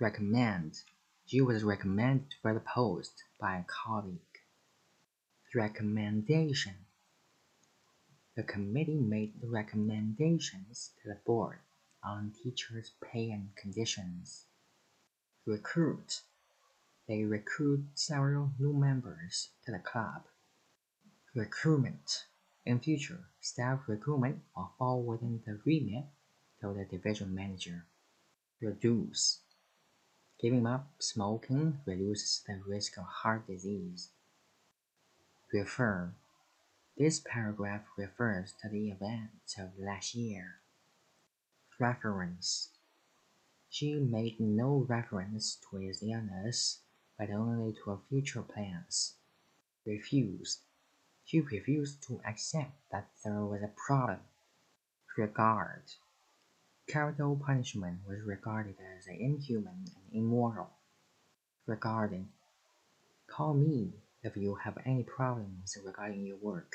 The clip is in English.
Recommend. She was recommended for the post by a colleague. Recommendation. The committee made recommendations to the board on teachers' pay and conditions. Recruit. They recruit several new members to the club. Recruitment. In future, staff recruitment will fall within the remit of the division manager. Reduce. Giving up smoking reduces the risk of heart disease. Refer. This paragraph refers to the events of last year. Reference. She made no reference to his illness, but only to her future plans. Refuse. She refused to accept that there was a problem. Regard. Capital punishment was regarded as inhuman and immoral. Regarding. Call me if you have any problems regarding your work.